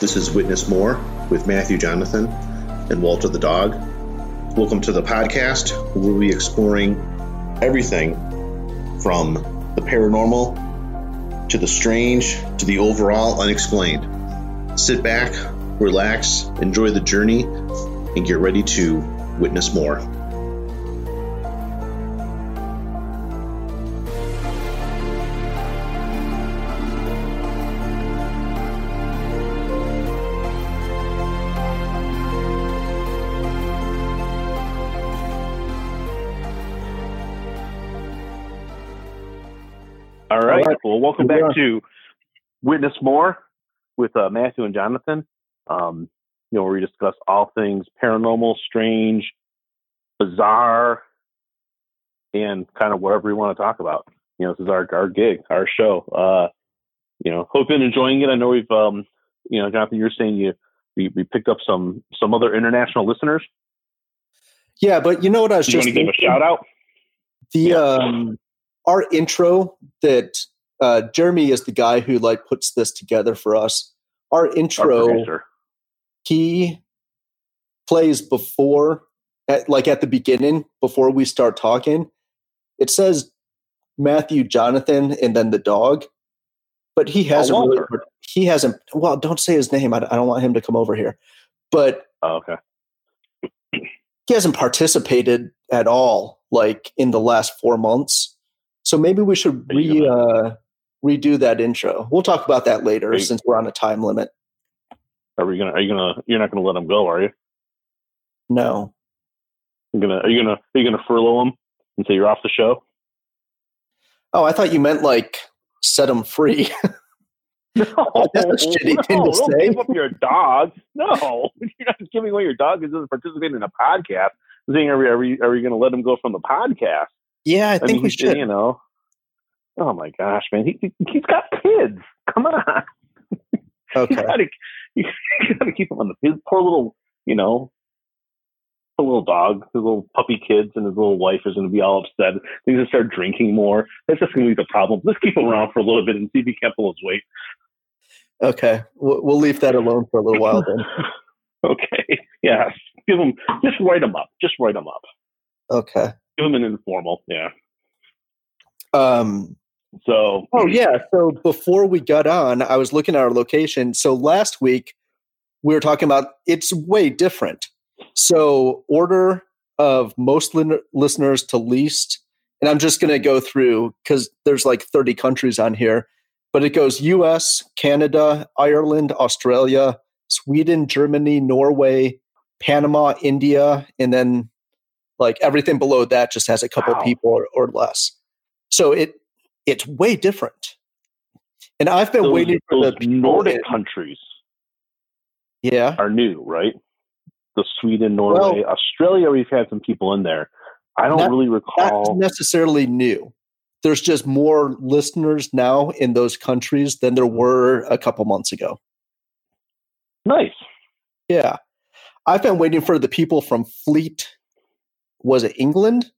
This is Witness More with Matthew Jonathan and Walter the dog. Welcome to the podcast. We'll be exploring everything from the paranormal to the strange to the overall unexplained. Sit back, relax, enjoy the journey, and get ready to witness more. Witness More with uh, Matthew and Jonathan. Um, you know, where we discuss all things paranormal, strange, bizarre, and kind of whatever we want to talk about. You know, this is our our gig, our show. Uh, you know, hope you're enjoying it. I know we've, um, you know, Jonathan, you're saying you we, we picked up some some other international listeners. Yeah, but you know what I was you just want to give a shout out? the Yeah. um our intro that uh Jeremy is the guy who like puts this together for us. Our Our intro producer. he plays before at, like at the beginning before we start talking. It says Matthew Jonathan and then the dog. But he hasn't really, Oh, he hasn't well don't say his name. I, I don't want him to come over here. But Oh, okay. he hasn't participated at all like in the last four months so maybe we should re uh, redo that intro we'll talk about that later you- since we're on a time limit Are we gonna? Are you gonna? You're not gonna let him go, are you? no You're gonna? Are you gonna? Are you gonna furlough him and say you're off the show? oh i thought you meant like set him free No, That's a shitty thing to don't say. Give up your dog. No, you're not giving away your dog who doesn't participate in a podcast. Saying, are we, are we, are we going to let him go from the podcast? yeah i think mean, we should You know. Oh my gosh, man! He, he he's got kids. Come on, you okay gotta you gotta keep him on the his poor little you know. The little dog, his little puppy kids, and his little wife is going to be all upset. He's going to start drinking more. That's just going to be the problem. Let's keep him around for a little bit and see if he can pull his weight. okay we'll, we'll leave that alone for a little while then Okay. Yeah. Give him just write him up. Just write him up. okay Give him an informal. Yeah. um So Oh yeah. So before we got on, I was looking at our location. So last week we were talking about it's way different. So order of most lin- listeners to least, and I'm just going to go through because there's like 30 countries on here, but it goes U.S., Canada, Ireland, Australia, Sweden, Germany, Norway, Panama, India, and then like everything below that just has a couple Wow. people or, or less. So it it's way different. And I've been those, waiting for the Nordic countries Yeah. are new, right? The Sweden, Norway, Australia. We've had some people in there. I don't Not- really Not recall. necessarily new. There's just more listeners now in those countries than there were a couple months ago. nice. Yeah. I've been waiting for the people from Fleet, was it England,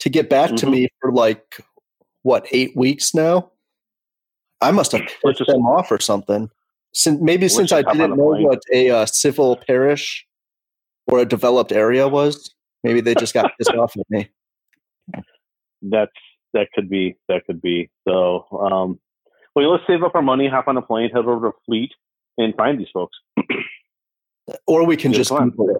to get back to Mhm. me for like, what, eight weeks now? I must have pissed just- them off or something. Since, maybe since I didn't know plane. what a uh, civil parish or a developed area was. Maybe they just got pissed off at me. That's that could be that could be. So, um, well, let's save up our money, hop on a plane, head over to Fleet, and find these folks. Or we can Yeah, just. Google it.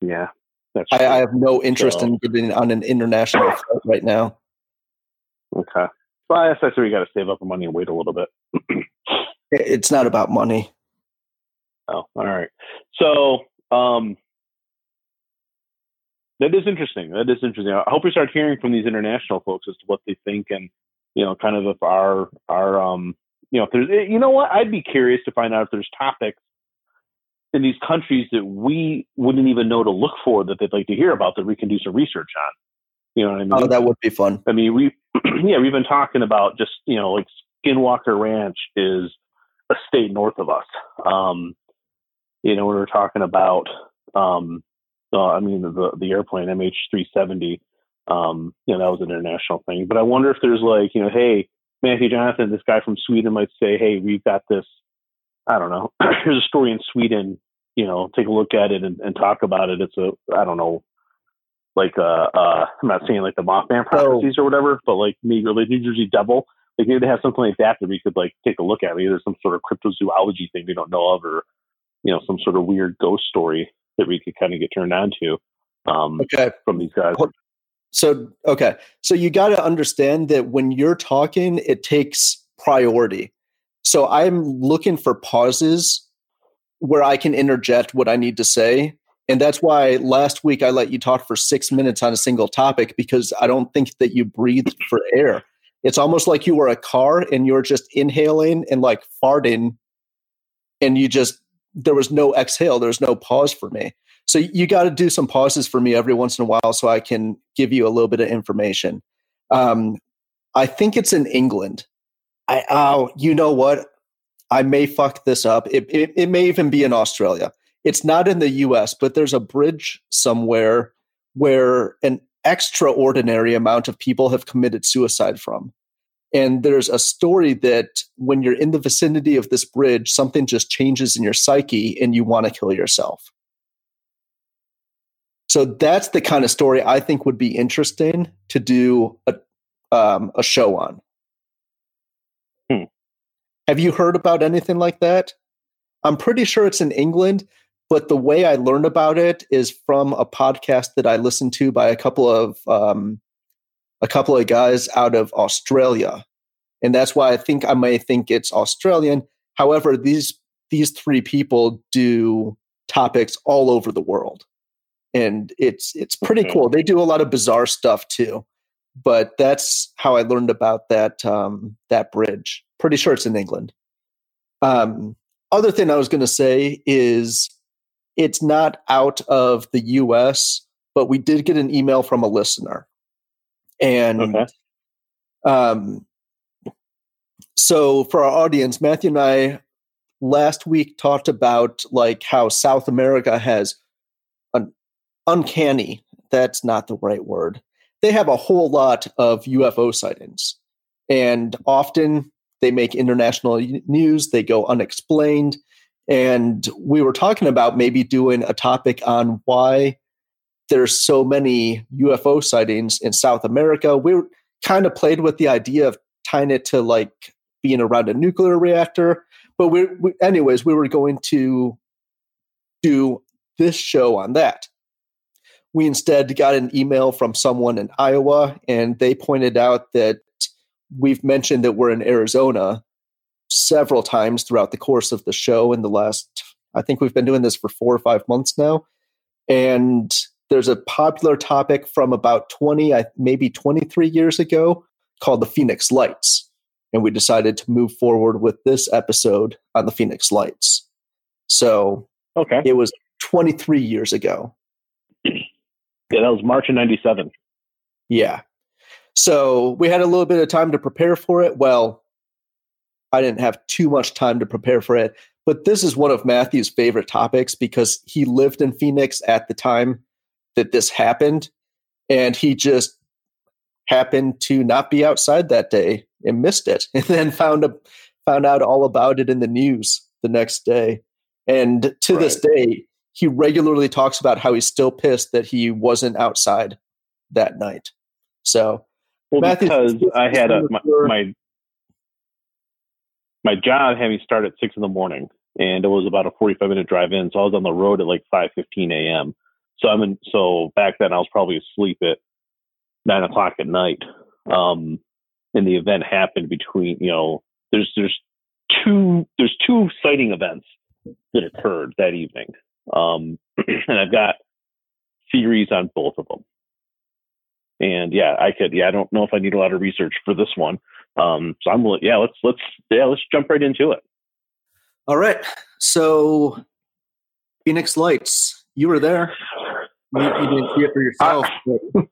Yeah, that's I. I have no interest So- in getting on an international flight right now. Okay. Well, I guess that's where you got to save up the money and wait a little bit. It's not about money. Oh, all right. So, um, that is interesting. That is interesting. I hope we start hearing from these international folks as to what they think and, you know, kind of if our, our, um, you know, if there's, you know what, I'd be curious to find out if there's topics in these countries that we wouldn't even know to look for that they'd like to hear about that we can do some research on. You know what I mean? Oh, that would be fun. I mean, we yeah, we've been talking about just you know like Skinwalker Ranch is a state north of us. Um, you know, we're talking about um, uh, I mean the the airplane MH370. Um, you know, that was an international thing. But I wonder if there's like you know, hey, Matthew Jonathan, this guy from Sweden might say, hey, we've got this I don't know. Here's a story in Sweden. You know, take a look at it and, and talk about it. It's a I don't know, like uh, uh I'm not saying like the Mothman prophecies or whatever, but like maybe or the New Jersey Devil. Like maybe they have something like that that we could like take a look at. Maybe there's some sort of cryptozoology thing we don't know of, or you know, some sort of weird ghost story that we could kind of get turned on to um, okay. from these guys. So, okay. So you got to understand that when you're talking, it takes priority. So I'm looking for pauses where I can interject what I need to say. And that's why last week I let you talk for six minutes on a single topic because I don't think that you breathed for air. It's almost like you were a car and you're just inhaling and like farting, and you just, there was no exhale, there's no pause for me. So you got to do some pauses for me every once in a while so I can give you a little bit of information. Um, I think it's in England. I oh, you know what? I may fuck this up. It, it, it may even be in Australia. It's not in the U.S., but there's a bridge somewhere where an extraordinary amount of people have committed suicide from. And there's a story that when you're in the vicinity of this bridge, something just changes in your psyche and you want to kill yourself. So that's the kind of story I think would be interesting to do a, um, a show on. Hmm. Have you heard about anything like that? I'm pretty sure it's in England, but the way I learned about it is from a podcast that I listened to by a couple of um, a couple of guys out of Australia, and that's why I think I may think it's Australian. However, these these three people do topics all over the world and it's it's pretty cool. They do a lot of bizarre stuff too, but that's how I learned about that um, that bridge. Pretty sure it's in England. Um, other thing I was going to say is it's not out of the U.S., but we did get an email from a listener, and okay. um, so for our audience, Matthew and I last week talked about like how South America has an uncanny. That's not the right word. They have a whole lot of UFO sightings, and often they make international news. They go unexplained. And we were talking about maybe doing a topic on why there's so many UFO sightings in South America. We kind of played with the idea of tying it to like being around a nuclear reactor. But we, we anyways, we were going to do this show on that. We instead got an email from someone in Iowa, and they pointed out that we've mentioned that we're in Arizona several times throughout the course of the show in the last, I think we've been doing this for four or five months now. And there's a popular topic from about 20, maybe 23 years ago called the Phoenix Lights. And we decided to move forward with this episode on the Phoenix Lights. So okay. it was 23 years ago. Yeah, that was March of 97. Yeah. So we had a little bit of time to prepare for it. Well, I didn't have too much time to prepare for it, but this is one of Matthew's favorite topics because he lived in Phoenix at the time that this happened. And he just happened to not be outside that day and missed it and then found a, found out all about it in the news the next day. And to right. this day, he regularly talks about how he's still pissed that he wasn't outside that night. So, well, Matthew, because I had a my, my my job had me start at six in the morning, and it was about a forty-five minute drive in. So I was on the road at like five fifteen a.m. So I'm in. So back then I was probably asleep at nine o'clock at night. Um, and the event happened between you know there's there's two there's two sighting events that occurred that evening. Um, and I've got theories on both of them. And yeah, I could. Yeah, I don't know if I need a lot of research for this one. Um, so I'm. Yeah, let's let's yeah let's jump right into it. All right. So Phoenix Lights, you were there. You, you didn't see it for yourself.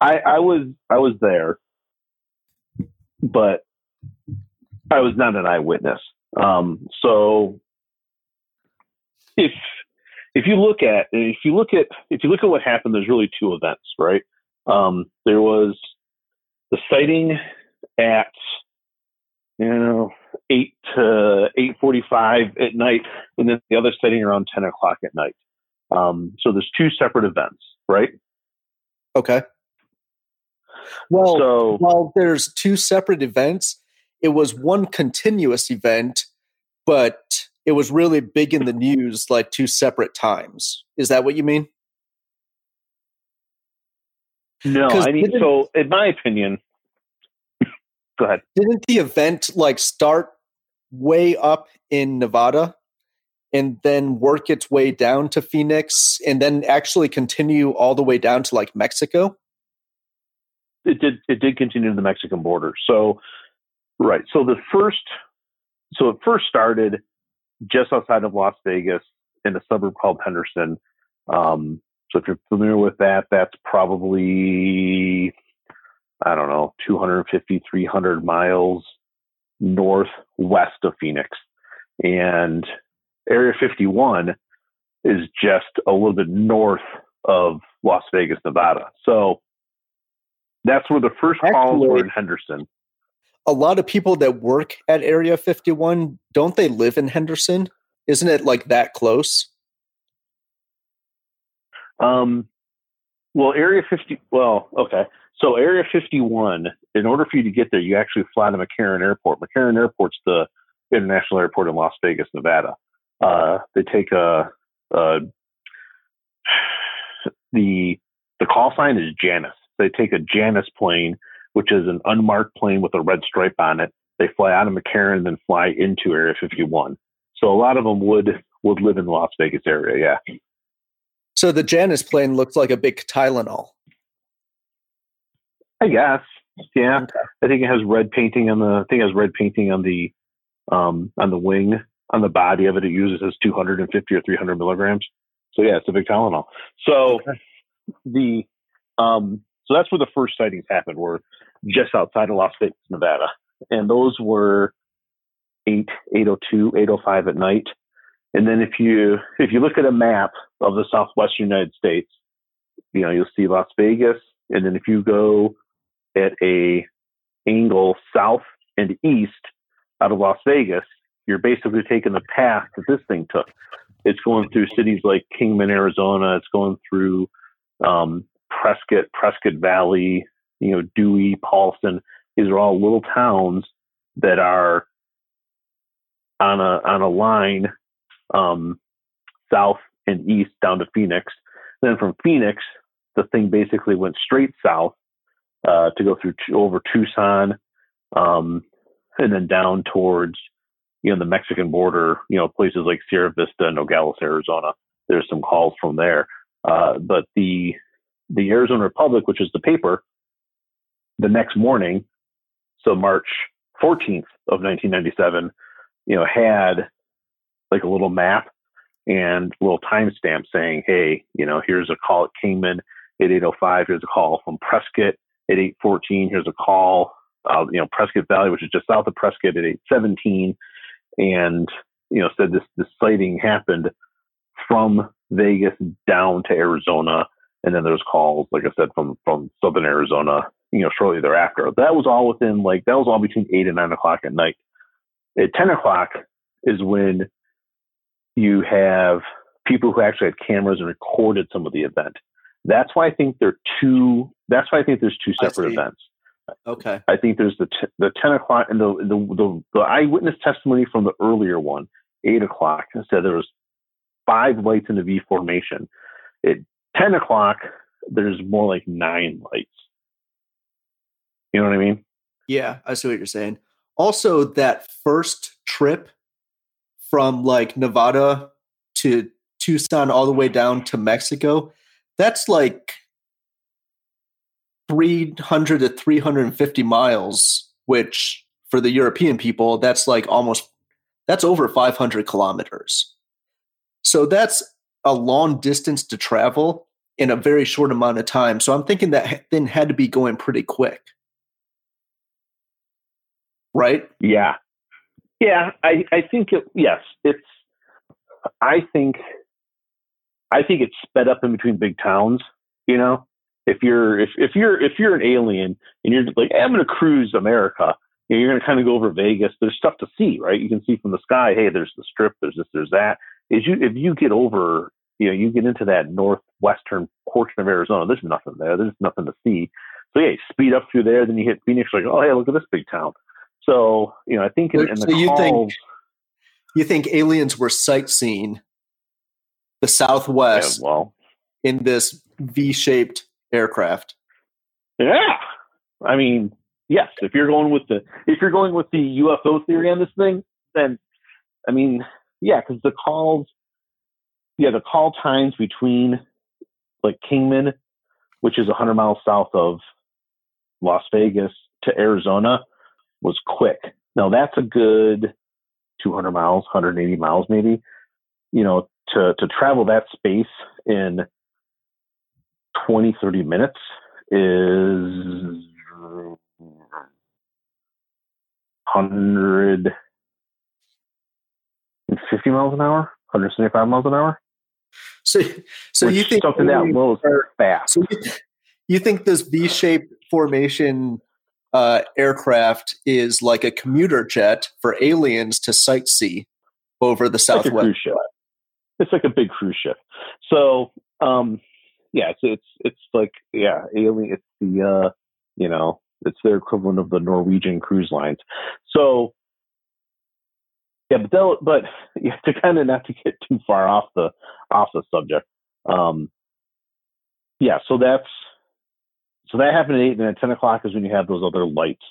I, I was I was there, but I was not an eyewitness. Um, so if if you look at if you look at if you look at what happened, there's really two events, right? Um, there was the sighting at you know eight to eight forty five at night, and then the other setting around ten o'clock at night. Um, so there's two separate events, right? Okay. Well, so, while there's two separate events, it was one continuous event, but it was really big in the news like two separate times. Is that what you mean? No, I mean, so in my opinion, go ahead. Didn't the event like start way up in Nevada and then work its way down to Phoenix and then actually continue all the way down to like Mexico? It did. It did continue to the Mexican border. So, right. So the first, so it first started just outside of Las Vegas in a suburb called Henderson. Um, so if you're familiar with that, that's probably I don't know 250, 300 miles northwest of Phoenix, and Area 51 is just a little bit north of Las Vegas, Nevada. So that's where the first Actually, calls were in Henderson. A lot of people that work at Area 51 don't they live in Henderson? Isn't it like that close? Um, well, Area 50. Well, okay. So Area 51. In order for you to get there, you actually fly to McCarran Airport. McCarran Airport's the international airport in Las Vegas, Nevada. Uh, they take a, a the the call sign is Janet. They take a Janet plane, which is an unmarked plane with a red stripe on it. They fly out of McCarran, then fly into Area 51. So a lot of them would would live in the Las Vegas area. Yeah. So the Janet plane looks like a big Tylenol. I guess. Yeah. Okay. I think it has red painting on the. I think it has red painting on the um, on the wing on the body of it. It uses as 250 or 300 milligrams. So yeah, it's a big Tylenol. So okay. the um, so that's where the first sightings happened. Were just outside of Las Vegas, Nevada, and those were 8, 802, 805 at night. And then if you if you look at a map of the southwestern United States, you know, you'll see Las Vegas. And then if you go at a angle south and east out of Las Vegas, you're basically taking the path that this thing took. It's going through cities like Kingman, Arizona. It's going through um, Prescott, Prescott Valley, you know, Dewey, Paulden. These are all little towns that are on a on a line um, south and east down to Phoenix. Then from Phoenix, the thing basically went straight south uh, to go through over Tucson, um, and then down towards you know the Mexican border. You know places like Sierra Vista, Nogales, Arizona. There's some calls from there, uh, but the the Arizona Republic, which is the paper, the next morning, so March 14th of 1997, you know had like a little map and little timestamp saying, hey, you know, here's a call at Kingman at 805. Here's a call from Prescott at 814. Here's a call, uh, you know, Prescott Valley, which is just south of Prescott at 817. And, you know, said this, this sighting happened from Vegas down to Arizona. And then there's calls, like I said, from, from southern Arizona, you know, shortly thereafter. That was all within like, that was all between eight and nine o'clock at night. At 10 o'clock is when you have people who actually had cameras and recorded some of the event. That's why I think they're two. That's why I think there's two separate events. Okay. I think there's the t- the ten o'clock and the, the the the eyewitness testimony from the earlier one, eight o'clock, said there was five lights in the V formation. At ten o'clock, there's more like nine lights. You know what I mean? Yeah, I see what you're saying. Also, that first trip from like Nevada to Tucson all the way down to Mexico, that's like 300 to 350 miles, which for the European people, that's like almost, that's over 500 kilometers. So that's a long distance to travel in a very short amount of time. So I'm thinking that then had to be going pretty quick. Right? Yeah. Yeah, I, I think it, yes, it's, I think, I think it's sped up in between big towns, you know, if you're, if, if you're, if you're an alien and you're like, hey, I'm going to cruise America, you know, you're going to kind of go over Vegas. There's stuff to see, right? You can see from the sky, hey, there's the strip, there's this, there's that. Is you if you get over, you know, you get into that northwestern portion of Arizona, there's nothing there. There's nothing to see. So yeah, you speed up through there, then you hit Phoenix, like, oh hey, look at this big town. So you know, I think in, in the so you calls, think you think aliens were sightseeing the yeah, Southwest well, in this V-shaped aircraft? Yeah, I mean, yes. If you're going with the if you're going with the UFO theory on this thing, then I mean, yeah, because the calls, yeah, the call times between like Kingman, which is 100 miles south of Las Vegas, to Arizona, was quick. Now that's a good 200 miles, 180 miles, maybe. You know, to to travel that space in 20, 30 minutes is 150 miles an hour, 175 miles an hour. So, so you think something that low is fast? So you, you think this V-shaped formation uh, aircraft is like a commuter jet for aliens to sightsee over the like Southwest? It's like a big cruise ship. So, um, yeah, it's it's it's like yeah, alien. It's the uh, you know, it's their equivalent of the Norwegian cruise lines. So, yeah, but they'll, but yeah, to kind of not to get too far off the off the subject. Um, yeah, so that's so that happened at eight, and at ten o'clock is when you have those other lights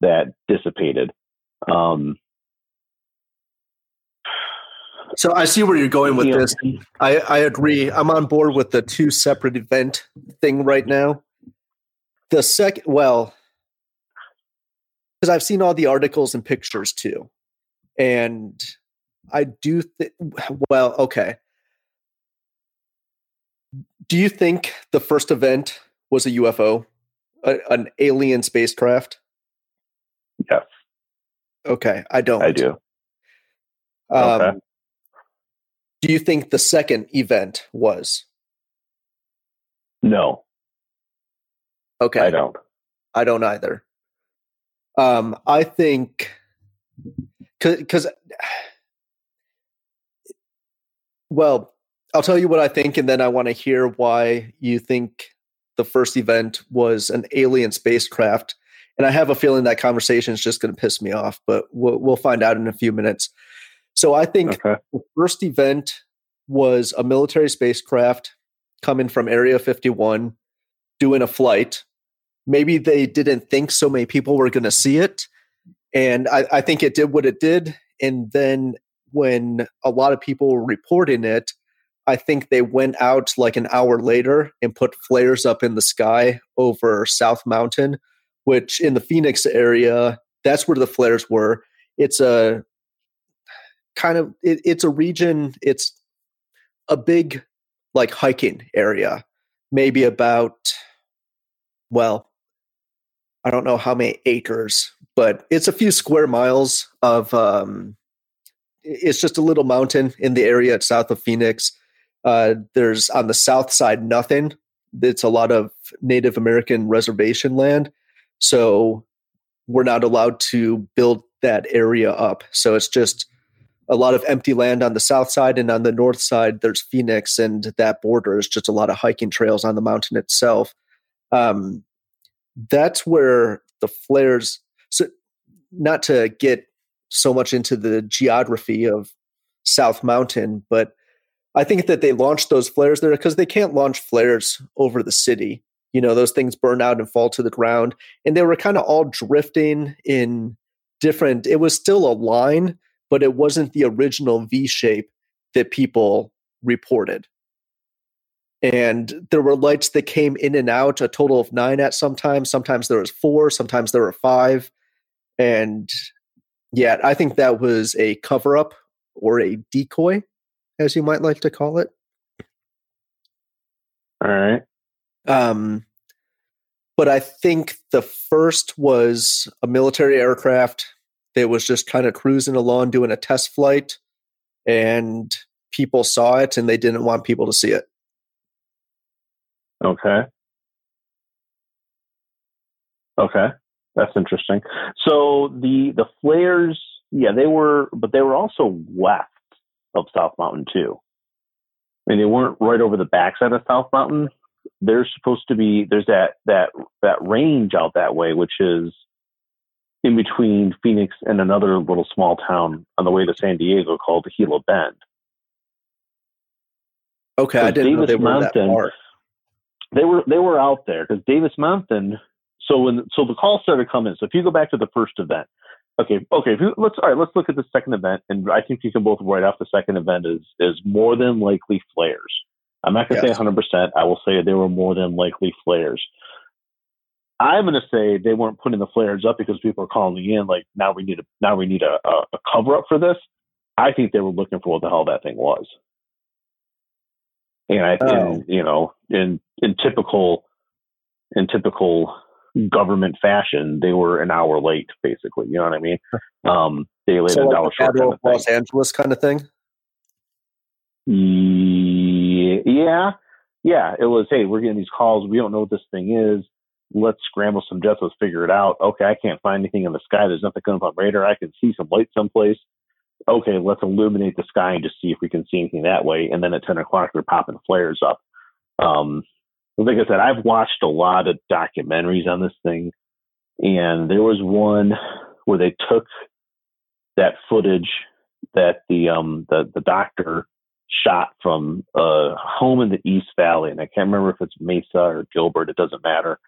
that dissipated. Um, So I see where you're going with you this. I, I agree. I'm on board with the two separate event thing right now. The second, well, because I've seen all the articles and pictures too, and I do think. Well, okay. Do you think the first event was a UFO, a, an alien spacecraft? Yes, Okay, I don't. I do. Um, Okay. Do you think the second event was? No, Okay, I don't. I don't either. Um, I think because, well, I'll tell you what I think, and then I want to hear why you think the first event was an alien spacecraft. And I have a feeling that conversation is just going to piss me off, but we'll, we'll find out in a few minutes. So I think Okay. the first event was a military spacecraft coming from Area 51 doing a flight. Maybe they didn't think so many people were going to see it. And I, I think it did what it did. And then when a lot of people were reporting it, I think they went out like an hour later and put flares up in the sky over South Mountain, which in the Phoenix area, that's where the flares were. It's a kind of it, it's a region it's a big like hiking area maybe about well i don't know how many acres but it's a few square miles of um it's just a little mountain in the area south of phoenix. Uh there's on the south side nothing. It's a lot of native american reservation land so we're not allowed to build that area up. So it's just a lot of empty land on the south side and on the north side there's phoenix and that border is just a lot of hiking trails on the mountain itself. Um, that's where the flares so not to get so much into the geography of south mountain but i think that they launched those flares there because they can't launch flares over the city. You know those things burn out and fall to the ground and they were kind of all drifting in different it was still a line but it wasn't the original V shape that people reported. And there were lights that came in and out, a total of nine at some time. Sometimes there was four, sometimes there were five. And yeah, I think that was a cover up or a decoy, as you might like to call it. All right. Um, but I think the first was a military aircraft that was just kind of cruising along doing a test flight, and people saw it and they didn't want people to see it. Okay. Okay. That's interesting. So the the flares, yeah, they were, but they were also west of South Mountain too. I mean, they weren't right over the backside of South Mountain. They're supposed to be. There's that that that range out that way, which is in between Phoenix and another little small town on the way to San Diego called Gila Bend. Okay, I didn't Davis know they were Mountain, that far. They were they were out there because Davis Mountain. So when so the call started coming. So if you go back to the first event, okay, okay. If you, let's all right. Let's look at the second event, and I think you can both write off the second event is is more than likely flares. I'm not going to yes. say 100. percent I will say they were more than likely flares. I'm going to say they weren't putting the flares up because people are calling in like now we need a now we need a, a, a cover up for this. I think they were looking for what the hell that thing was. And I, oh. in, you know, in in typical in typical government fashion, they were an hour late, basically. You know what I mean? Um, they laid so an like hour short. Kind of Los Angeles kind of thing. Yeah, yeah. It was. Hey, we're getting these calls. We don't know what this thing is let's scramble some jets, let's figure it out. Okay, I can't find anything in the sky. There's nothing coming on radar. I can see some light someplace. Okay, let's illuminate the sky and just see if we can see anything that way. And then at 10 o'clock, they're popping flares up. Um, like I said, I've watched a lot of documentaries on this thing, and there was one where they took that footage that the um the the doctor shot from a home in the East Valley, and I can't remember if it's Mesa or Gilbert. It doesn't matter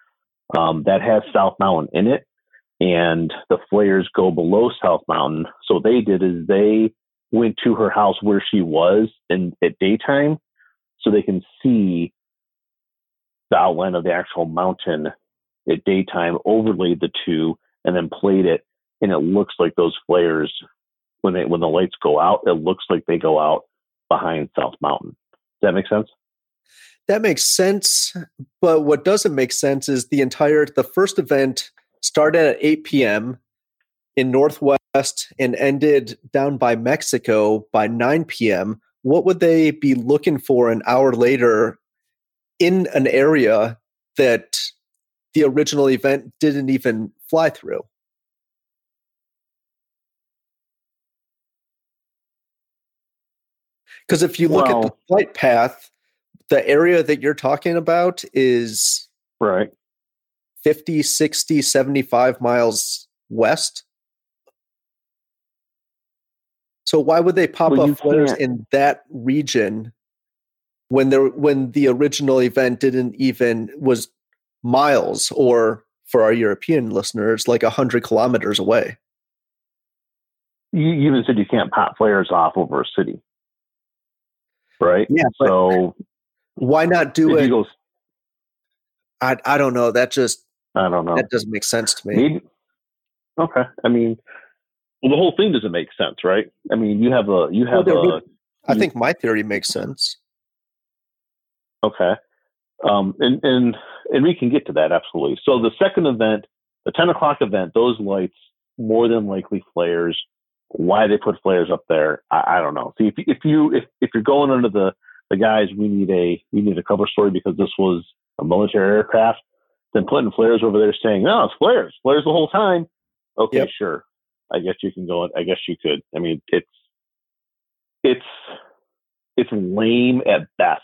um, that has South Mountain in it, and the flares go below South Mountain. So they did is they went to her house where she was in at daytime, so they can see the outline of the actual mountain at daytime, overlaid the two, and then played it, and it looks like those flares when they when the lights go out, it looks like they go out behind South Mountain. Does that make sense? That makes sense. But what doesn't make sense is the entire the first event started at 8 p.m. in Northwest and ended down by Mexico by 9 p.m. What would they be looking for an hour later in an area that the original event didn't even fly through? Because if you look at the flight path, the area that you're talking about is right 50 60 75 miles west so why would they pop well, up flares can't. in that region when there when the original event didn't even was miles or for our European listeners like a hundred kilometers away? You even said you can't pop flares off over a city, right? Yeah. So why not do it? Eagles. I I don't know. That just I don't know. That doesn't make sense to me. Okay. I mean, well, the whole thing doesn't make sense, right? I mean, you have a you have well, a. I think my theory makes sense. Okay. Um, and and and we can get to that absolutely. So the second event, the ten o'clock event, those lights more than likely flares. Why they put flares up there, I, I don't know. See, if if you if if you're going under the the guys, we need a we need a cover story because this was a military aircraft. Then putting flares over there saying, no, it's flares, flares the whole time. Okay, yep. sure. I guess you can go. I guess you could. I mean, it's it's it's lame at best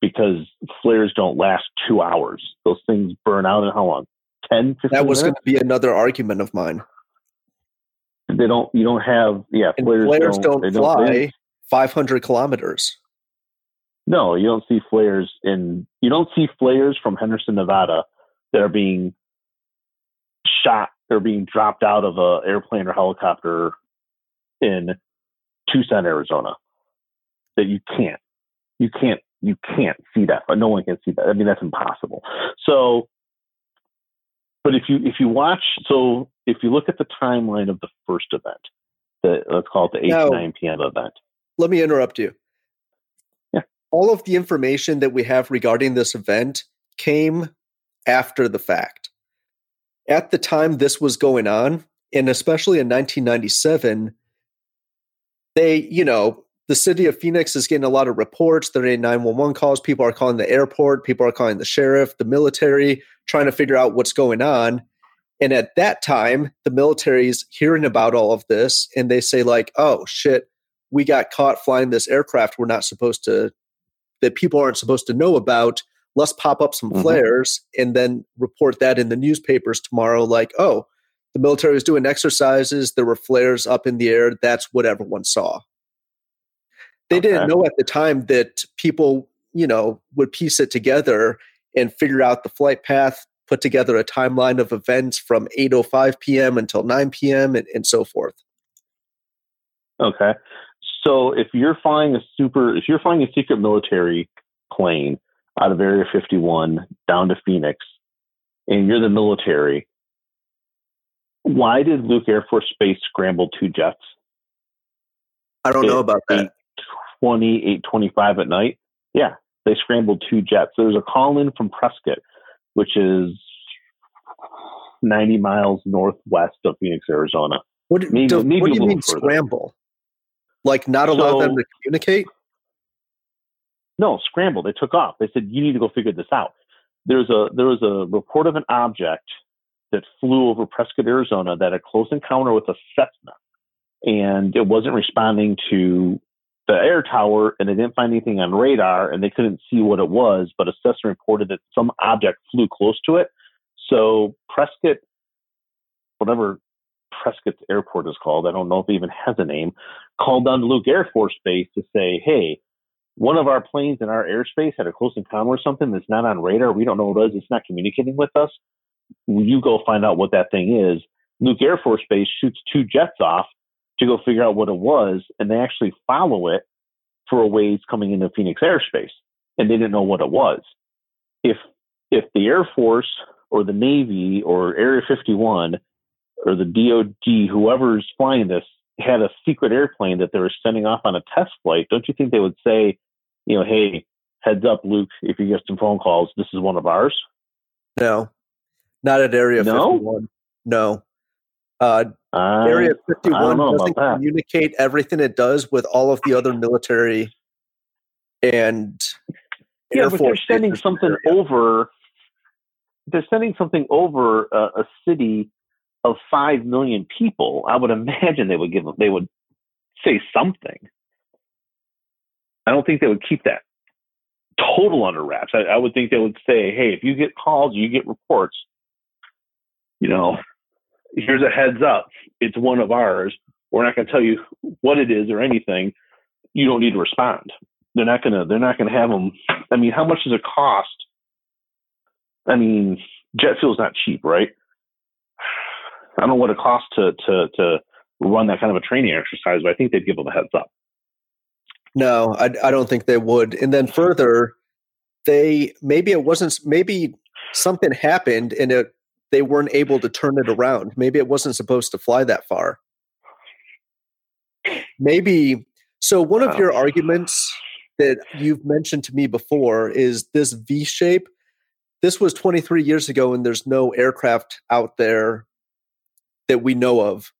because flares don't last two hours. Those things burn out in how long? 10, 15 That was going to be another argument of mine. They don't. You don't have. Yeah, flares, flares, don't, don't fly don't, 500 kilometers. No, you don't see flares in you don't see flares from Henderson, Nevada that are being shot or being dropped out of a airplane or helicopter in Tucson, Arizona. That you can't. You can't you can't see that. But no one can see that. I mean that's impossible. So but if you if you watch so if you look at the timeline of the first event, the let's call it the eight now, to nine PM event. Let me interrupt you all of the information that we have regarding this event came after the fact. At the time this was going on, and especially in 1997, they, you know, the city of Phoenix is getting a lot of reports. They're getting 911 calls. People are calling the airport. People are calling the sheriff, the military, trying to figure out what's going on. And at that time, the military is hearing about all of this and they say, like, oh shit, we got caught flying this aircraft we're not supposed to, that people aren't supposed to know about. Let's pop up some mm-hmm. flares and then report that in the newspapers tomorrow, like, oh, the military was doing exercises, there were flares up in the air. That's what everyone saw. They okay. didn't know at the time that people, you know, would piece it together and figure out the flight path put together a timeline of events from 8.05 p.m. until 9 p.m. And, and so forth. Okay. So if you're flying a super, if you're flying a secret military plane out of Area 51 down to Phoenix, and you're the military, why did Luke Air Force Base scramble two jets? I don't know about that. 20, 825 at night. Yeah, they scrambled two jets. There was a call in from Prescott which is 90 miles northwest of Phoenix, Arizona. What, do, maybe, maybe what do you mean further. scramble? Like not allow so, them to communicate? No, scramble. They took off. They said you need to go figure this out. There's a there was a report of an object that flew over Prescott, Arizona, that a close encounter with a Cessna, and it wasn't responding to the air tower and they didn't find anything on radar and they couldn't see what it was, but a Cessna reported that some object flew close to it. So Prescott, whatever Prescott's airport is called, I don't know if it even has a name, called down to Luke Air Force Base to say, hey, one of our planes in our airspace had a close encounter or something that's not on radar. We don't know what it is. It's not communicating with us. You go find out what that thing is. Luke Air Force Base shoots two jets off to go figure out what it was, and they actually follow it for a ways coming into Phoenix airspace, and they didn't know what it was. If if the Air Force or the Navy or Area 51 or the DoD, whoever's flying this, had a secret airplane that they were sending off on a test flight, don't you think they would say, you know, hey, heads up, Luke, if you get some phone calls, this is one of ours? No, not at Area no? 51. No. Uh, uh, Area 51 doesn't communicate everything it does with all of the other military and yeah, Air but Force they're sending something over. They're sending something over a, a city of five million people. I would imagine they would give they would say something. I don't think they would keep that total under wraps. I, I would think they would say, "Hey, if you get calls, you get reports." You know, here's a heads up. It's one of ours. We're not going to tell you what it is or anything. You don't need to respond. They're not going to, they're not going to have them. I mean, how much does it cost? I mean, jet fuel's not cheap, right? I don't know what it costs to, to, to run that kind of a training exercise, but I think they'd give them a heads up. No, I, I don't think they would. And then further, they maybe it wasn't maybe something happened and it they weren't able to turn it around. Maybe it wasn't supposed to fly that far. Maybe so one of your arguments that you've mentioned to me before is this V shape. This was 23 years ago and there's no aircraft out there that we know of.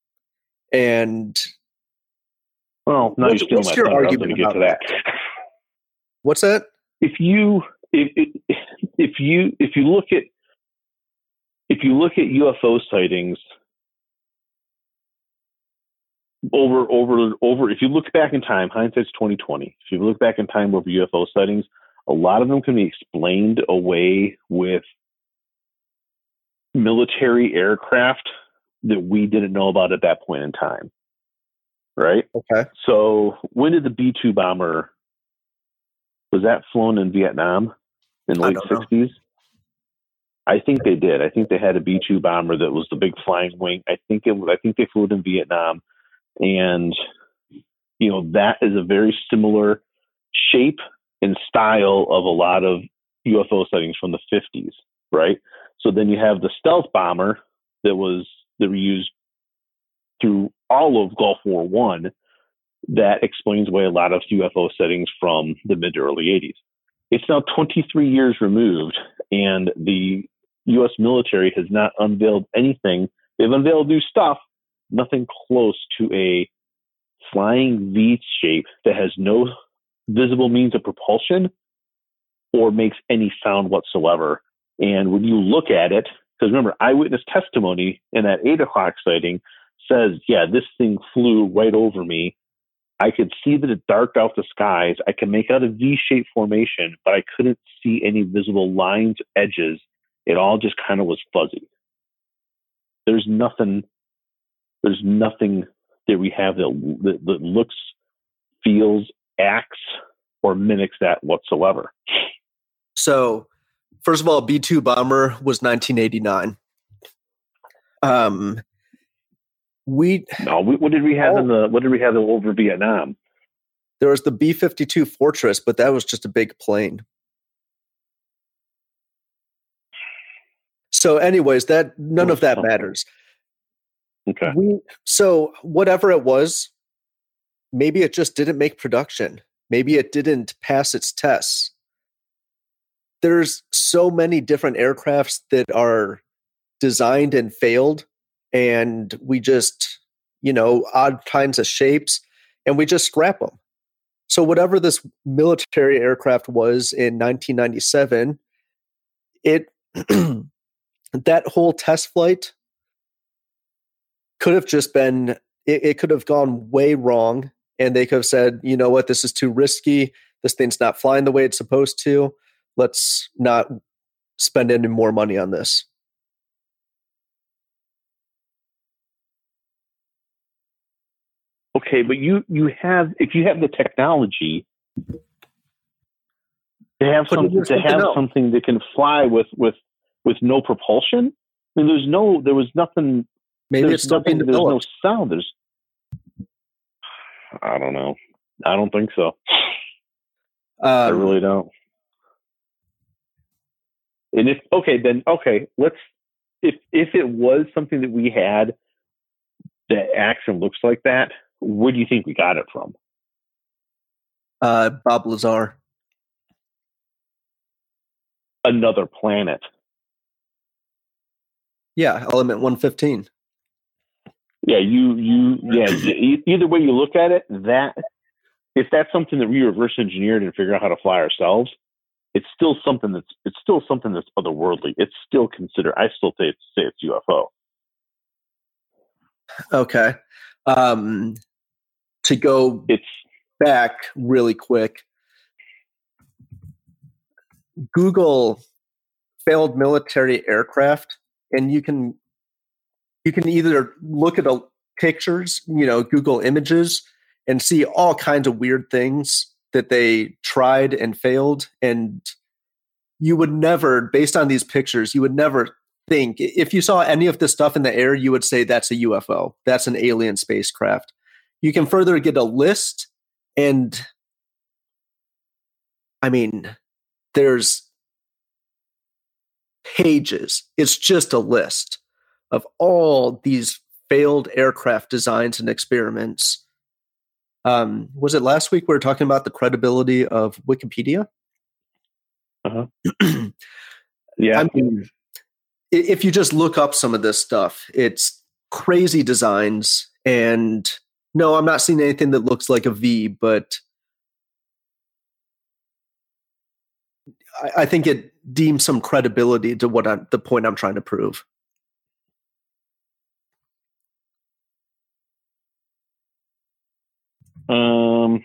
And well, no, what's, what's your argument to get to that? What's that? If you if, if you if you look at if you look at UFO sightings over over over if you look back in time, hindsight's twenty twenty. If you look back in time over UFO sightings, a lot of them can be explained away with military aircraft that we didn't know about at that point in time. Right? Okay. So when did the B two bomber was that flown in Vietnam in the late sixties? I think they did. I think they had a B two bomber that was the big flying wing. I think it. I think they flew it in Vietnam, and you know that is a very similar shape and style of a lot of UFO sightings from the 50s, right? So then you have the stealth bomber that was that were used through all of Gulf War One. That explains away a lot of UFO sightings from the mid to early 80s. It's now 23 years removed, and the U.S. military has not unveiled anything. They've unveiled new stuff, nothing close to a flying V shape that has no visible means of propulsion or makes any sound whatsoever. And when you look at it, Because remember, eyewitness testimony in that eight o'clock sighting says, yeah, this thing flew right over me. I could see that it darked out the skies. I could make out a V shaped formation, but I couldn't see any visible lines, edges. It all just kind of was fuzzy. There's nothing, there's nothing that we have that, that, that looks, feels, acts, or mimics that whatsoever. So, first of all, B 2 bomber was 1989. Um, we no. What did we have oh, in the? What did we have over Vietnam? There was the B fifty two Fortress, but that was just a big plane. So, anyways, that none of that matters. Okay. We so whatever it was, maybe it just didn't make production. Maybe it didn't pass its tests. There's so many different aircrafts that are designed and failed and we just, you know, odd kinds of shapes, and we just scrap them. So whatever this military aircraft was in 1997, it that whole test flight could have just been it, it could have gone way wrong and they could have said, you know what, this is too risky. This thing's not flying the way it's supposed to. Let's not spend any more money on this. okay, but you you have if you have the technology to have something to have something that can fly with with with no propulsion. I mean, there's no there was nothing. Maybe it's nothing. There's no sound. There's. I don't know. I don't think so. Um, I really don't. And if okay, then okay, let's if if it was something that we had that action looks like that, where do you think we got it from? Uh, Bob Lazar. Another planet. Yeah, element 115. Yeah, you you yeah. either way you look at it, that if that's something that we reverse engineered and figure out how to fly ourselves, it's still something that's it's still something that's otherworldly. It's still considered. I still say it's, say it's UFO. Okay. Um, to go it's back really quick, Google failed military aircraft, and you can you can either look at a pictures, you know, Google images, and see all kinds of weird things that they tried and failed, and you would never, based on these pictures, you would never think if you saw any of this stuff in the air, you would say that's a UFO, that's an alien spacecraft you can further get a list and I mean, there's pages. It's just a list of all these failed aircraft designs and experiments. Um, was it last week we were talking about the credibility of Wikipedia? Uh-huh. yeah. I mean, if you just look up some of this stuff, it's crazy designs and no, I'm not seeing anything that looks like a V, but I, I think it deems some credibility to what I'm the point I'm trying to prove. Um.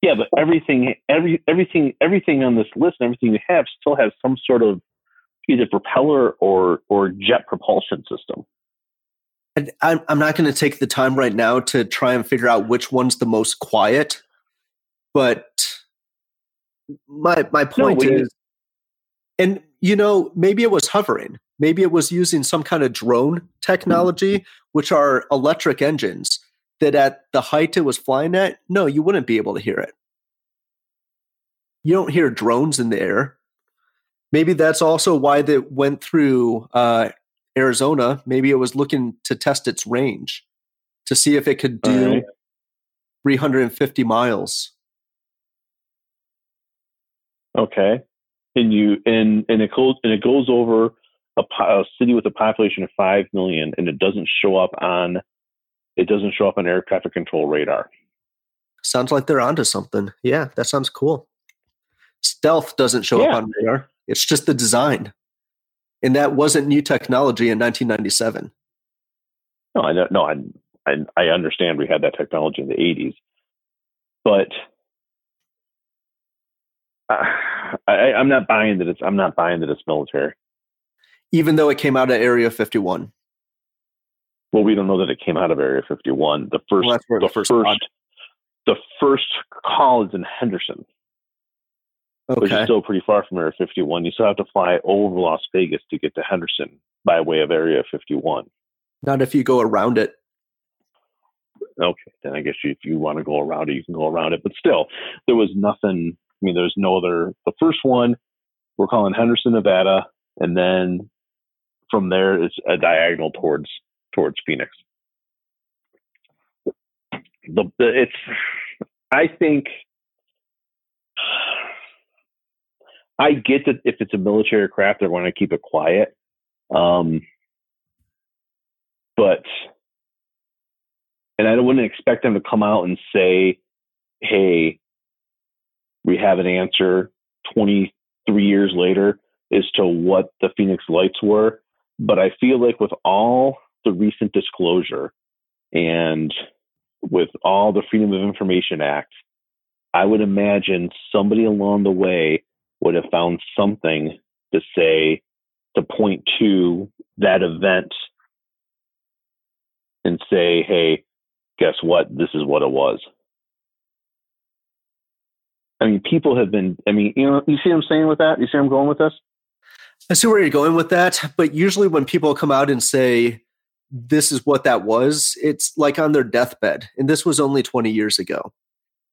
Yeah, but everything, every everything, everything on this list, and everything you have, still has some sort of either propeller or or jet propulsion system. I'm, I'm not going to take the time right now to try and figure out which one's the most quiet, but my my point no, is, and you know, maybe it was hovering, maybe it was using some kind of drone technology, which are electric engines that at the height it was flying at, no, you wouldn't be able to hear it. You don't hear drones in the air. Maybe that's also why they went through uh, Arizona, maybe it was looking to test its range to see if it could do right. 350 miles. Okay, and you and and it goes and it goes over a, a city with a population of five million, and it doesn't show up on it doesn't show up on air traffic control radar. Sounds like they're onto something. Yeah, that sounds cool. Stealth doesn't show yeah. up on radar. It's just the design. and that wasn't new technology in 1997. No, I don't. No, I, I I understand we had that technology in the 80s, but uh, I, I'm not buying that it's. I'm not buying that it's military. Even though it came out of Area 51. Well, we don't know that it came out of Area 51. The first, well, the, the first, first the first call is in Henderson, okay. which is still pretty far from Area 51. You still have to fly over Las Vegas to get to Henderson by way of Area 51. Not if you go around it. Okay, then I guess you, if you want to go around it, you can go around it. But still, there was nothing. I mean, there's no other. The first one we're calling Henderson, Nevada, and then from there it's a diagonal towards towards Phoenix. The, it's I think I get that if it's a military craft, they're going to keep it quiet. Um, but, and I wouldn't expect them to come out and say, hey, we have an answer 23 years later as to what the Phoenix lights were. But I feel like with all the recent disclosure and with all the Freedom of Information Act, I would imagine somebody along the way would have found something to say to point to that event and say, hey, guess what? This is what it was. I mean, people have been, I mean, you know, you see what I'm saying with that? You see where I'm going with this? I see where you're going with that. But usually when people come out and say, this is what that was, it's like on their deathbed. And this was only 20 years ago.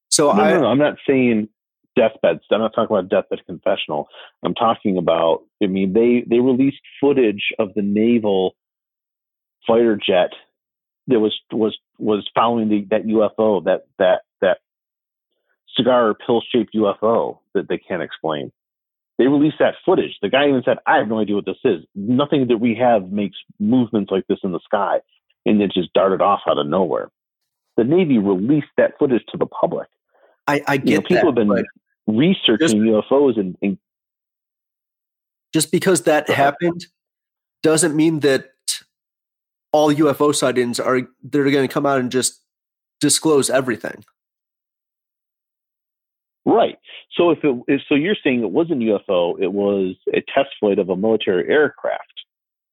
So no, I, no, no, I'm not saying deathbeds. I'm not talking about deathbed confessional. I'm talking about. I mean, they they released footage of the naval fighter jet that was was was following the, that UFO that that that cigar pill shaped UFO that they can't explain. They released that footage. The guy even said, "I have no idea what this is. Nothing that we have makes movements like this in the sky," and it just darted off out of nowhere. The Navy released that footage to the public. I, I get you know, people that, have been researching just, UFOs and, and, just because that happened doesn't mean that all UFO sightings are they're going to come out and just disclose everything. Right. So if it if, so, you're saying it wasn't UFO; it was a test flight of a military aircraft.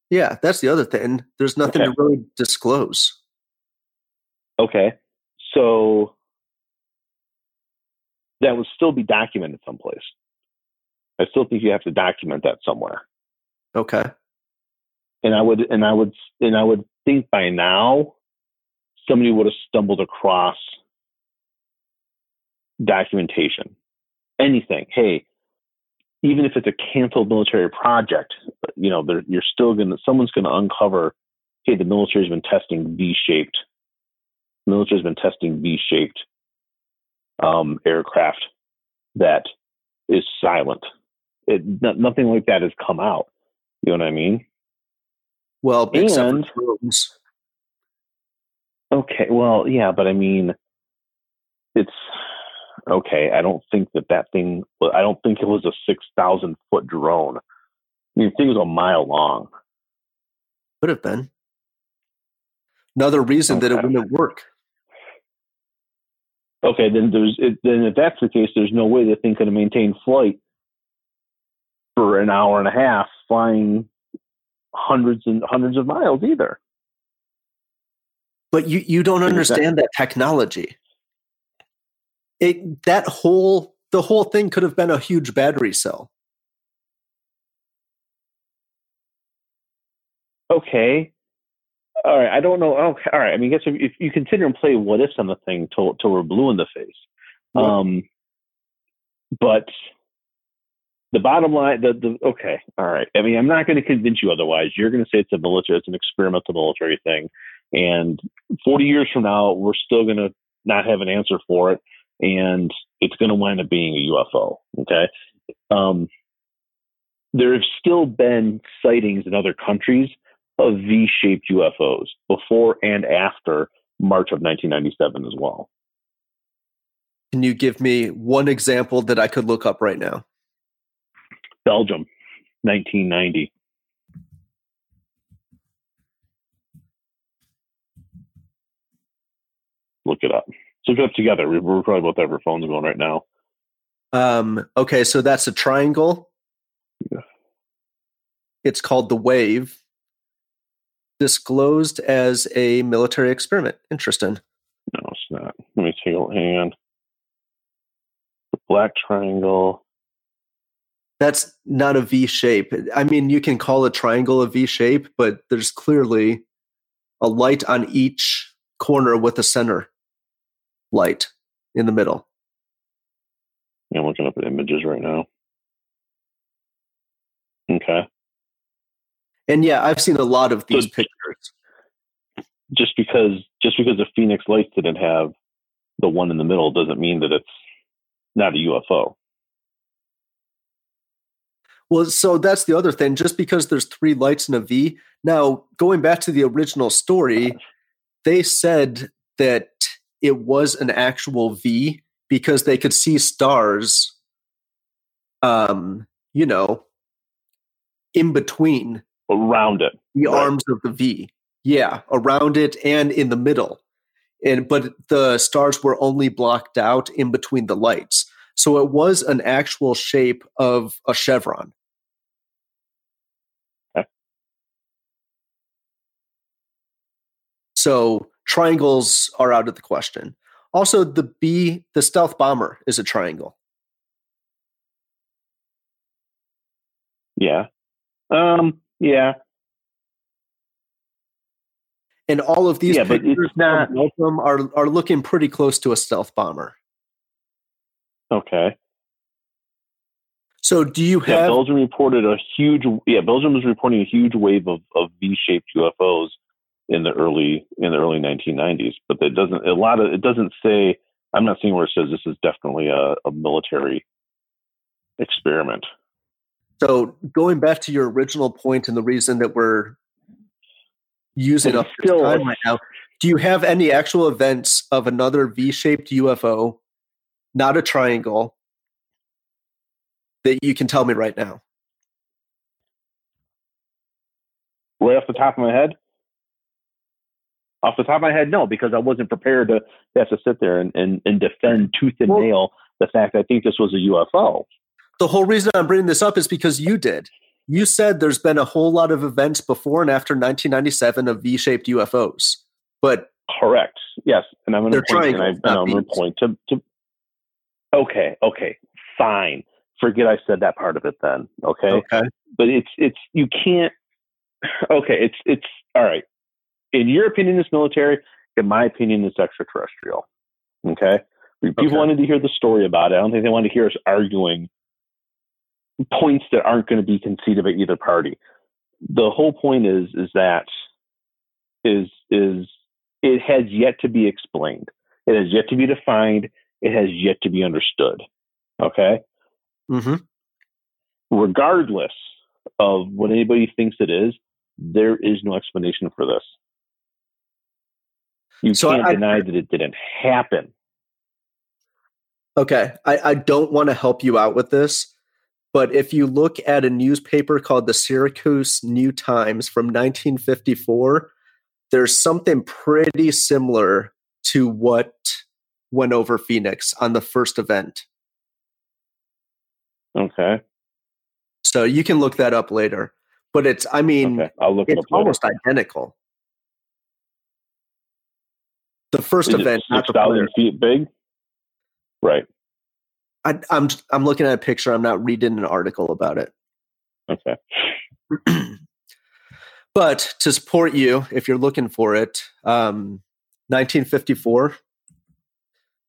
Yeah, that's the other thing. There's nothing okay. to really disclose. Okay, so that would still be documented someplace. I still think you have to document that somewhere. Okay. And I would and I would and I would think by now somebody would have stumbled across documentation. Anything. Hey, even if it's a canceled military project, you know, you're still gonna someone's gonna uncover, hey, the military's been testing V-shaped. Military's been testing V-shaped um, aircraft that is silent. It, nothing like that has come out. You know what I mean? Well, and okay, well, yeah, but I mean, it's okay. I don't think that that thing. I don't think it was a six thousand foot drone. I mean, the thing was a mile long. Could have been. Another reason okay. that it wouldn't work. Okay, then there's it, then if that's the case, there's no way the thing could have maintained flight for an hour and a half, flying hundreds and hundreds of miles either. But you you don't understand that technology. It that whole the whole thing could have been a huge battery cell. Okay, all right, I don't know. Okay, all right. I mean, I guess if, if you consider and play what ifs on the thing till till we're blue in the face, um, but the bottom line, the the okay, all right. I mean, I'm not going to convince you otherwise. You're going to say it's a military, it's an experimental military thing, and 40 years from now, we're still going to not have an answer for it, and it's going to wind up being a UFO. Okay. Um, there have still been sightings in other countries of V shaped UFOs before and after March of 1997 as well. Can you give me one example that I could look up right now? Belgium, 1990. Look it up. So up together. We're probably both have our phones going right now. Um, okay, so that's a triangle. Yeah. It's called the Wave. Disclosed as a military experiment. Interesting. No, it's not. Let me take a hang on. The black triangle. That's not a V shape. I mean, you can call a triangle a V shape, but there's clearly a light on each corner with a center light in the middle. Yeah, I'm looking up at images right now. Okay. And yeah, I've seen a lot of these So- pictures. Just because just because the Phoenix Lights didn't have the one in the middle doesn't mean that it's not a UFO. Well, so that's the other thing. Just because there's three lights in a V. Now, going back to the original story, they said that it was an actual V because they could see stars, um, you know, in between Around it. the Right. arms of the V. Yeah, around it and in the middle. And but the stars were only blocked out in between the lights. So it was an actual shape of a chevron. Okay. So triangles are out of the question. Also, the B, the stealth bomber is a triangle. Yeah. Um, yeah. And all of these Yeah, pictures not- are are looking pretty close to a stealth bomber. Okay. So do you Yeah, have Belgium reported a huge. Yeah, Belgium was reporting a huge wave of, of V-shaped UFOs in the early in the early 1990s. But that doesn't a lot of it doesn't say. I'm not seeing where it says this is definitely a, a military experiment. So going back to your original point and the reason that we're using up this time right now, do you have any actual events of another V-shaped UFO, not a triangle, that you can tell me right now? Right off the top of my head, off the top of my head, no, because I wasn't prepared to have to sit there and, and, and defend tooth and Well- nail the fact I think this was a UFO. The whole reason I'm bringing this up is because you did. You said there's been a whole lot of events before and after 1997 of V-shaped UFOs, but Correct. Yes, and I'm going to point. And, I, and I'm going to point to, to. Okay. Okay. Fine. Forget I said that part of it then. Okay. okay, But it's it's you can't. Okay. It's it's all right. In your opinion, it's military. In my opinion, it's extraterrestrial. Okay. People Okay. wanted to hear the story about it. I don't think they wanted to hear us arguing points that aren't going to be conceded by either party. The whole point is is that is is it has yet to be explained. It has yet to be defined. It has yet to be understood. Okay. hmm Regardless of what anybody thinks it is, there is no explanation for this. You So can't I- deny that it didn't happen. Okay. I, I don't want to help you out with this, but if you look at a newspaper called the Syracuse New Times from 1954, there's something pretty similar to what went over Phoenix on the first event. Okay. So you can look that up later. But it's, I mean, Okay. I'll look it it's almost identical. The first Is event, the 6,000 feet big? Right. I, I'm I'm looking at a picture. I'm not reading an article about it. Okay. but to support you, if you're looking for it, um, 1954,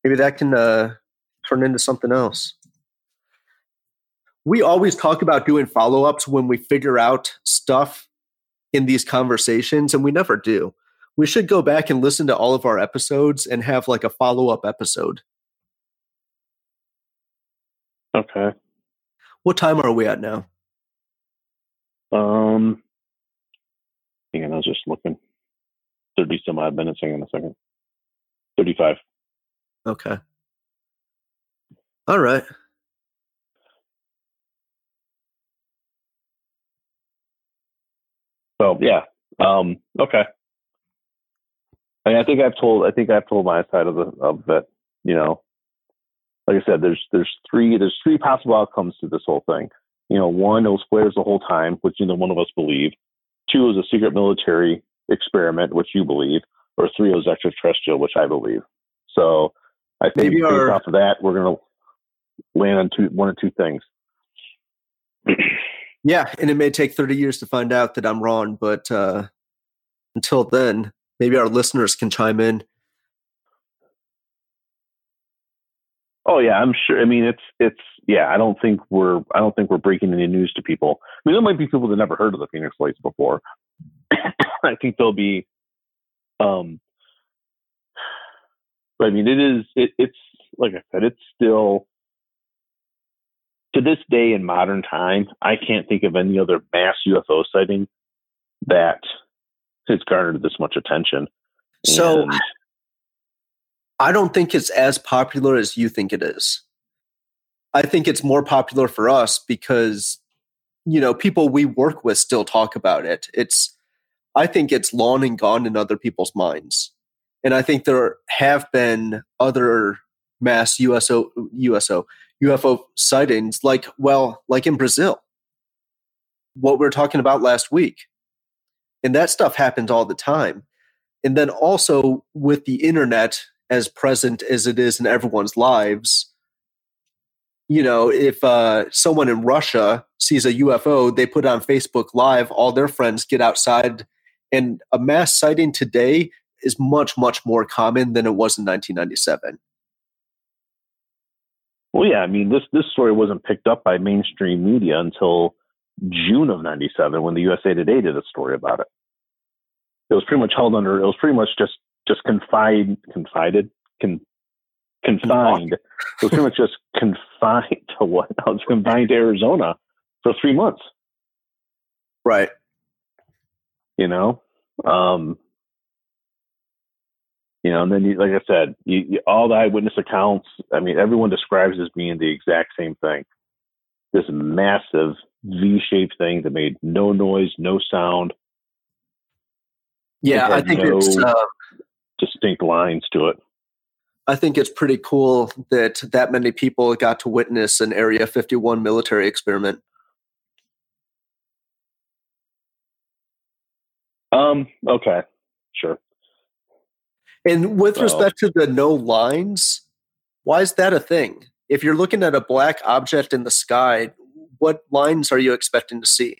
maybe that can uh, turn into something else. We always talk about doing follow ups when we figure out stuff in these conversations, and we never do. We should go back and listen to all of our episodes and have like a follow up episode. Okay. What time are we at now? Um, hang on, I was just looking. 30 some odd minutes. Hang on a second. 35. Okay. All right. So, yeah. Um, okay. I, mean, I think I've told I think I've told my side of the of that. You know, like I said, there's there's three there's three possible outcomes to this whole thing. You know, one, it was flares the whole time, which neither one of us believe. Two is a secret military experiment, which you believe, or three is extraterrestrial, which I believe. So I think Maybe based our, off of that, we're going to land on two, one or two things. yeah, and it may take 30 years to find out that I'm wrong, but uh, until then, maybe our listeners can chime in. Oh yeah, I'm sure. I mean, it's it's yeah. I don't think we're I don't think we're breaking any news to people. I mean, there might be people that never heard of the Phoenix Lights before. I think there'll be, um, but I mean, it is it, it's like I said, it's still to this day in modern time. I can't think of any other mass UFO sighting that has garnered this much attention. So. And, I don't think it's as popular as you think it is. I think it's more popular for us because you know people we work with still talk about it. It's I think it's long and gone in other people's minds. And I think there have been other mass USO USO UFO sightings like well like in Brazil. What we are talking about last week. And that stuff happens all the time. And then also with the internet as present as it is in everyone's lives. You know, if uh, someone in Russia sees a UFO, they put on Facebook Live, all their friends get outside, and a mass sighting today is much, much more common than it was in 1997. Well, yeah, I mean, this this story wasn't picked up by mainstream media until June of '97 when the USA Today did a story about it. It was pretty much held under. It was pretty much just just confide, confided, con, confined. it was pretty much just confined to what? I was confined to Arizona for three months. Right. You know, um, you know, and then you, like I said, you, you, all the eyewitness accounts. I mean, everyone describes as being the exact same thing. This massive V-shaped thing that made no noise, no sound. Yeah, I think no, it's uh, distinct lines to it. I think it's pretty cool that that many people got to witness an Area 51 military experiment. Um, okay, sure. And with so. respect to the no lines, why is that a thing? If you're looking at a black object in the sky, what lines are you expecting to see?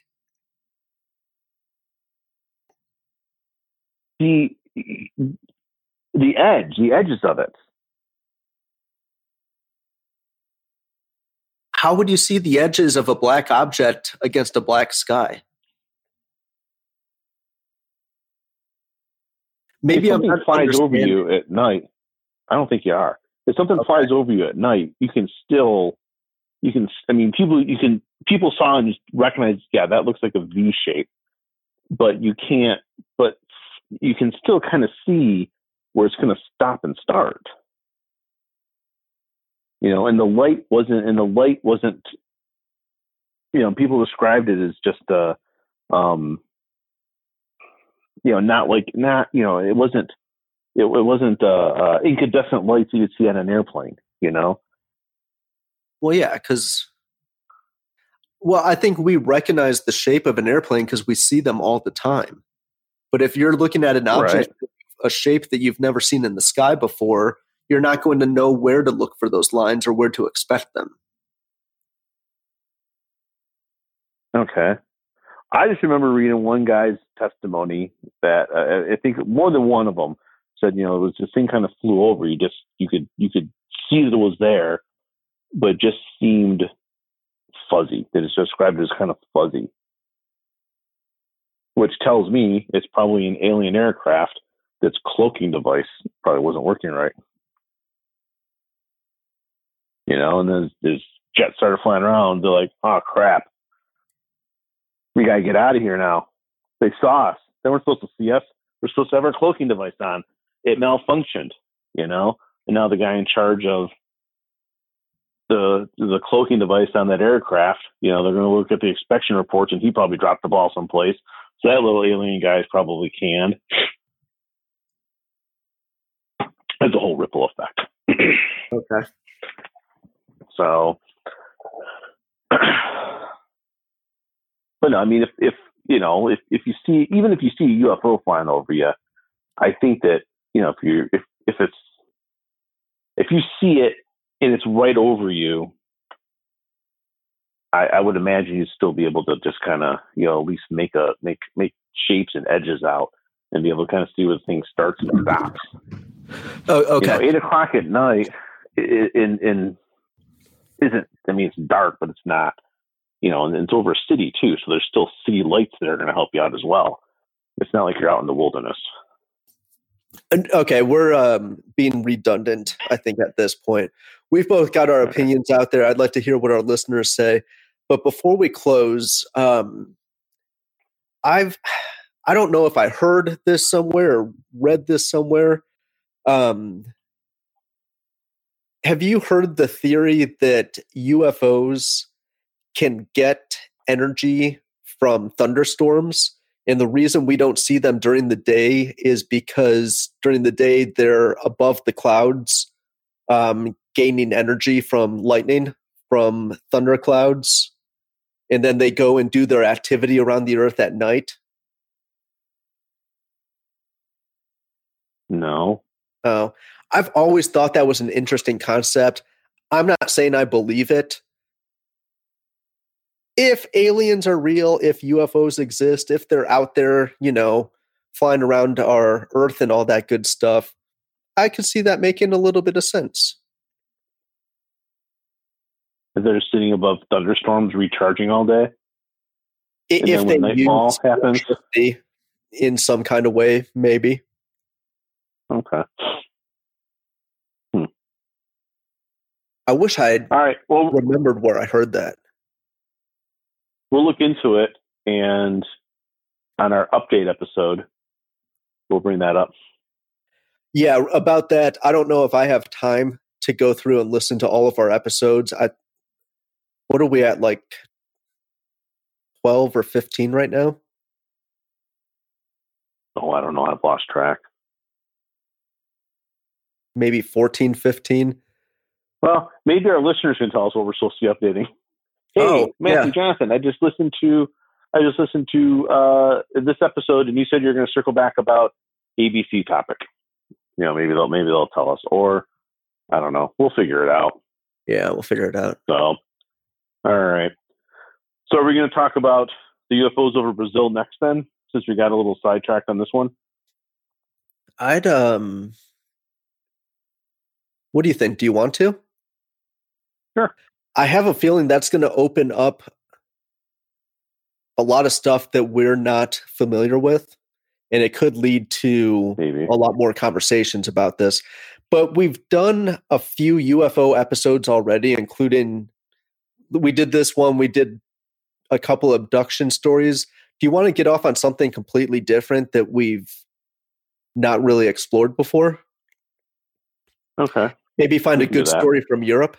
The the edge, the edges of it. How would you see the edges of a black object against a black sky? Maybe if something flies over you at night. I don't think you are. If something okay. flies over you at night, you can still, you can. I mean, people, you can. People saw and just recognize. Yeah, that looks like a V shape, but you can't. But you can still kind of see where it's going to stop and start. You know, and the light wasn't, and the light wasn't, you know, people described it as just a, um, you know, not like, not, you know, it wasn't, it, it wasn't uh, uh, incandescent lights you'd see on an airplane, you know? Well, yeah, because, well, I think we recognize the shape of an airplane because we see them all the time. But if you're looking at an object right a shape that you've never seen in the sky before, you're not going to know where to look for those lines or where to expect them. Okay. I just remember reading one guy's testimony that uh, I think more than one of them said, you know, it was this thing kind of flew over. You just you could you could see that it was there, but just seemed fuzzy. That it's described as kind of fuzzy, which tells me it's probably an alien aircraft That's cloaking device probably wasn't working right. You know, and then this jet started flying around. They're like, oh crap. We gotta get out of here now. They saw us. They weren't supposed to see us. We're supposed to have our cloaking device on. It malfunctioned, you know? And now the guy in charge of the the cloaking device on that aircraft, you know, they're gonna look at the inspection reports and he probably dropped the ball someplace. So that little alien guy is probably canned It's a whole ripple effect. Okay. So, but no, I mean, if if you know, if if you see, even if you see a UFO flying over you, I think that you know, if you if if it's if you see it and it's right over you, I, I would imagine you'd still be able to just kind of you know at least make a make make shapes and edges out and be able to kind of see where the thing starts and stops. Oh, okay. You know, eight o'clock at night in in isn't. I mean, it's dark, but it's not. You know, and it's over a city too, so there's still city lights that are going to help you out as well. It's not like you're out in the wilderness. And, okay, we're um, being redundant. I think at this point, we've both got our opinions out there. I'd like to hear what our listeners say, but before we close, um, I've I don't know if I heard this somewhere or read this somewhere. Um, have you heard the theory that UFOs can get energy from thunderstorms? And the reason we don't see them during the day is because during the day they're above the clouds, um, gaining energy from lightning, from thunder clouds. And then they go and do their activity around the earth at night. No. Oh, I've always thought that was an interesting concept. I'm not saying I believe it. If aliens are real, if UFOs exist, if they're out there, you know, flying around our Earth and all that good stuff, I could see that making a little bit of sense. They're sitting above thunderstorms, recharging all day. And if they nightfall happens in some kind of way, maybe. Okay. Hmm. I wish I had all right. Well, remembered where I heard that. We'll look into it, and on our update episode, we'll bring that up. Yeah, about that, I don't know if I have time to go through and listen to all of our episodes. I what are we at like 12 or 15 right now? Oh, I don't know. I've lost track maybe 14, 15. Well, maybe our listeners can tell us what we're supposed to be updating. Hey, oh, Matthew yeah. Jonathan, I just listened to I just listened to uh, this episode, and you said you're going to circle back about ABC topic. You know, maybe they'll maybe they'll tell us, or I don't know. We'll figure it out. Yeah, we'll figure it out. So, all right. So, are we going to talk about the UFOs over Brazil next? Then, since we got a little sidetracked on this one, I'd um what do you think? Do you want to? Sure. I have a feeling that's going to open up a lot of stuff that we're not familiar with. And it could lead to Maybe. a lot more conversations about this. But we've done a few UFO episodes already, including we did this one, we did a couple abduction stories. Do you want to get off on something completely different that we've not really explored before? Okay. Maybe find a good story from Europe.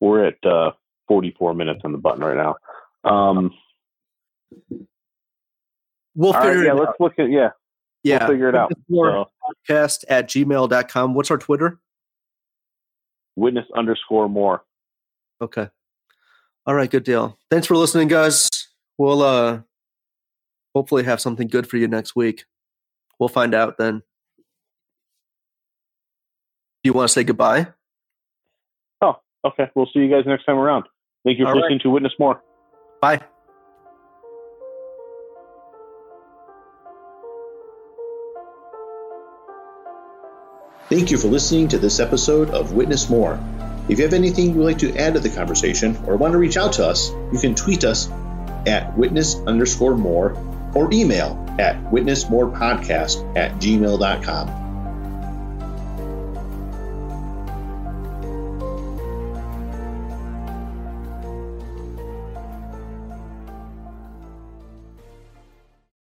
We're at uh, 44 minutes on the button right now. Um, we'll figure right, yeah, let's look at, yeah. Yeah. We'll figure it out. So. Podcast at gmail.com. What's our Twitter? Witness underscore more. Okay. All right. Good deal. Thanks for listening, guys. We'll uh hopefully have something good for you next week. We'll find out then Do you want to say goodbye? Okay. We'll see you guys next time around. Thank you for All listening right. to Witness More. Bye. Thank you for listening to this episode of Witness More. If you have anything you'd like to add to the conversation or want to reach out to us, you can tweet us at witness underscore more or email at witnessmorepodcast at gmail.com.